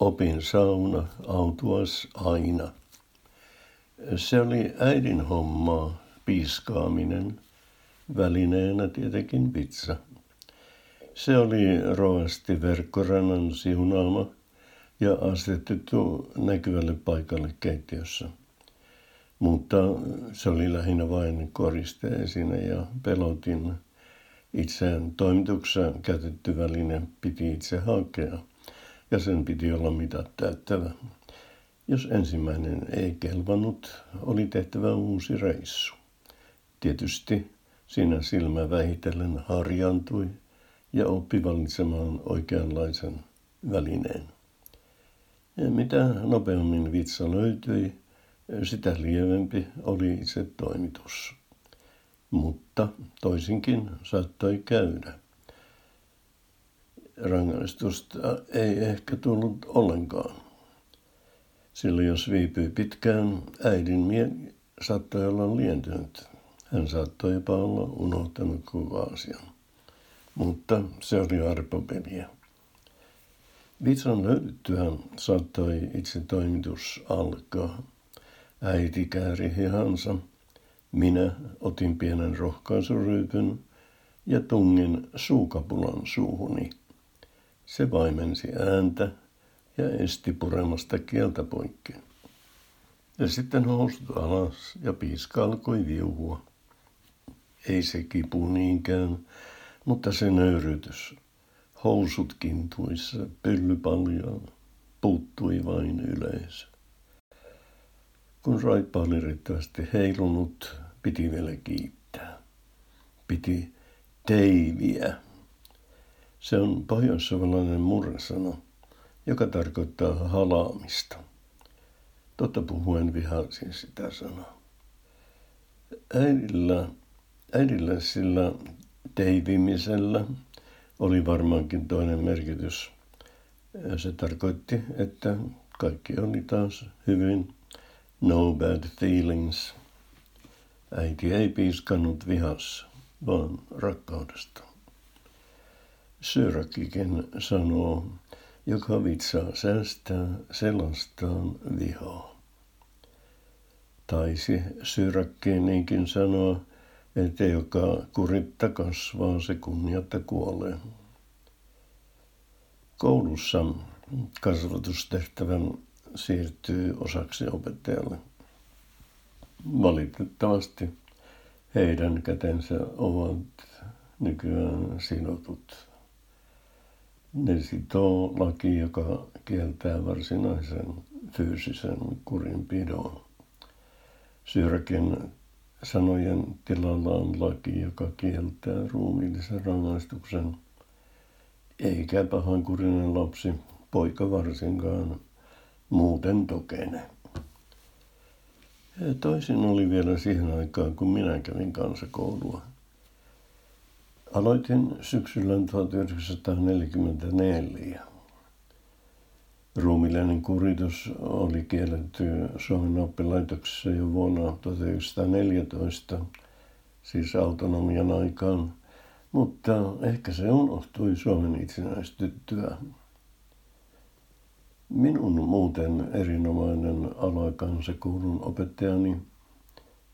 Opin sauna autuas aina. Se oli äidin hommaa, piiskaaminen. Välineenä tietenkin pizza. Se oli rovasti verkkorannan siunaama ja asetettu näkyvälle paikalle keittiössä. Mutta se oli lähinnä vain koristeesine ja pelotin. Itseään toimituksessa käytetty väline piti itse hakea ja sen piti olla mitat täyttävä. Jos ensimmäinen ei kelvannut, oli tehtävä uusi reissu. Tietysti siinä silmä vähitellen harjantui ja oppi valitsemaan oikeanlaisen välineen. Ja mitä nopeammin vitsa löytyi, sitä lievempi oli itse toimitus. Mutta toisinkin saattoi käydä. Rangaistusta ei ehkä tullut ollenkaan. Sillä jos viipyi pitkään, äidin mieli saattoi olla lientynyt. Hän saattoi jopa olla unohtanut koko asian. Mutta se oli arpopeliä. Vitsan löydyttyä saattoi itse toimitus alkaa. Äiti kääri hihansa. Minä otin pienen rohkaisuryypyn ja tungin suukapulan suuhuni. Se vaimensi ääntä ja esti puremasta kieltä poikki. Ja sitten housut alas ja piiska alkoi viuhua. Ei se kipu niinkään, mutta se nöyrytys. Housut kintuissa, pylly paljon, puuttui vain yleisö. Kun raippa oli riittävästi heilunut, piti vielä kiittää. Piti teiviä. Se on pohjoissavolainen murresana, joka tarkoittaa halaamista. Totta puhuen vihasin sitä sanaa. Äidillä, äidillä sillä teivimisellä oli varmaankin toinen merkitys. Se tarkoitti, että kaikki oli taas hyvin. No bad feelings. Äiti ei piiskannut vihassa, vaan rakkaudesta. Syrakkikin sanoo, joka vitsaa säästää, selastaan vihaa. Taisi Syrakkiinikin sanoa, että joka kuritta kasvaa, se kunniatta kuolee. Koulussa kasvatustehtävän siirtyy osaksi opettajalle. Valitettavasti heidän kätensä ovat nykyään sidotut. Ne sitoo laki, joka kieltää varsinaisen fyysisen kurinpidon. Syrkin sanojen tilalla on laki, joka kieltää ruumiillisen rangaistuksen. Eikä pahankurinen lapsi, poika varsinkaan, muuten tokene. Toisin oli vielä siihen aikaan, kun minä kävin kansakoulua. Aloitin syksyllä 1944. Ruumiillinen kuritus oli kielletty Suomen oppilaitoksessa jo vuonna 1914, siis autonomian aikaan, mutta ehkä se unohtui Suomen itsenäistyttyä. Minun muuten erinomainen alakansakoulun opettajani,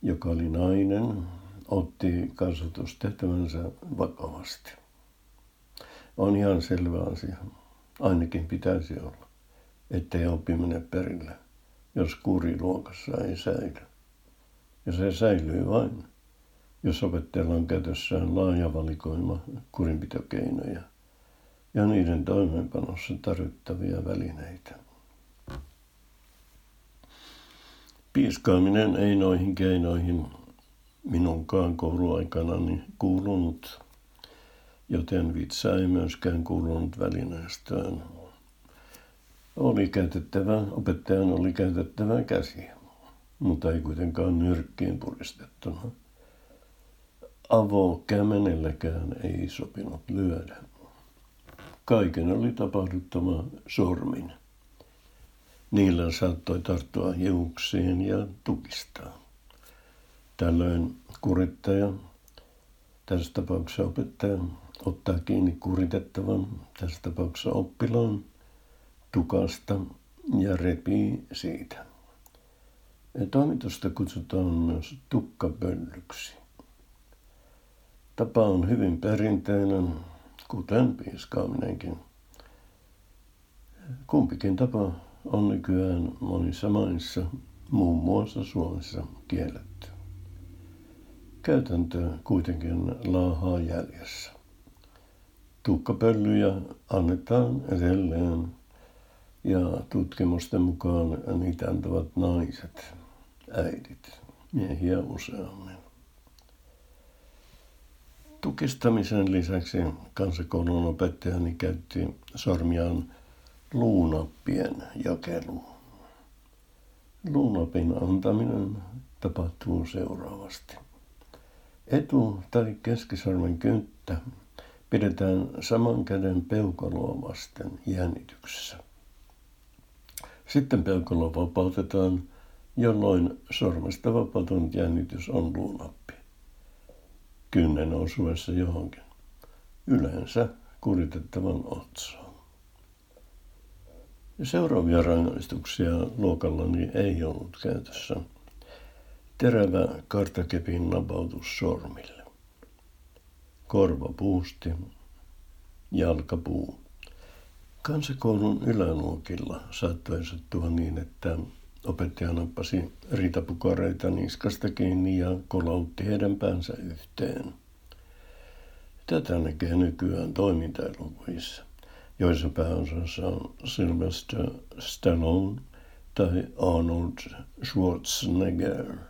joka oli nainen, otti kasvatustehtävänsä vakavasti. On ihan selvä asia. Ainakin pitäisi olla, ettei oppi mene perille, jos kuriluokassa ei säily. Ja se säilyy vain, jos opettajalla on käytössään laaja valikoima kurinpitokeinoja – ja niiden toimeenpanossa tarvittavia välineitä. Piiskaaminen ei noihin keinoihin minunkaan kouluaikanani kuulunut, joten vitsa ei myöskään kuulunut välineestöön. Oli käytettävä, opettajan oli käytettävä käsiä, mutta ei kuitenkaan nyrkkiin puristettuna. Avokämenelläkään ei sopinut lyödä. Kaiken oli tapahduttava sormin. Niillä saattoi tarttua hiuksiin ja tukistaa. Tällöin kurittaja, tässä tapauksessa opettaja, ottaa kiinni kuritettavan, tässä tapauksessa oppilaan, tukasta ja repii siitä. Toimitusta kutsutaan myös tukkapöllyksi. Tapa on hyvin perinteinen, kuten piiskaaminenkin. Kumpikin tapa on nykyään monissa maissa, muun muassa Suomessa, kielletty. Käytäntö kuitenkin laahaa jäljessä. Tukkapöllyjä annetaan edelleen ja tutkimusten mukaan niitä antavat naiset, äidit, miehiä useammin. Tukistamisen lisäksi kansakoulun opettajani käytti sormiaan luunappien jakeluun. Luunapin antaminen tapahtuu seuraavasti. Etu- tai keskisormen kynttä pidetään saman käden peukaloa vasten jännityksessä. Sitten peukalo vapautetaan, jolloin sormesta vapautunut jännitys on luunappi. Kynnen osuessa johonkin. Yleensä kuritettavan otsaan. Seuraavia rangaistuksia luokallani ei ollut käytössä. Terävä kartakepin napautus sormille. Korvapuusti. Jalkapuu. Kansakoulun yläluokilla saattoi sattua niin, että opettaja nappasi riitapukareita niskasta kiinni ja kolautti heidän päänsä yhteen. Tätä näkee nykyään toimintaelokuvissa, joissa pääosassa on Sylvester Stallone tai Arnold Schwarzenegger.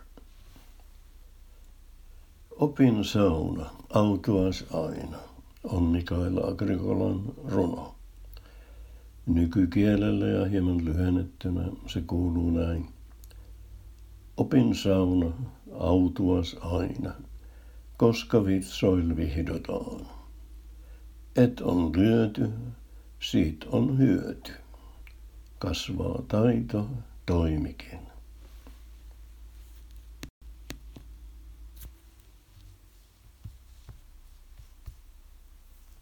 Opin sauna, autuas aina, on Mikael Agricolan runo. Nykykielellä ja hieman lyhennettynä se kuuluu näin. Opin sauna, autuas aina, koska vitsoil vihdotaan. Et on lyöty, siitä on hyöty. Kasvaa taito, toimikin.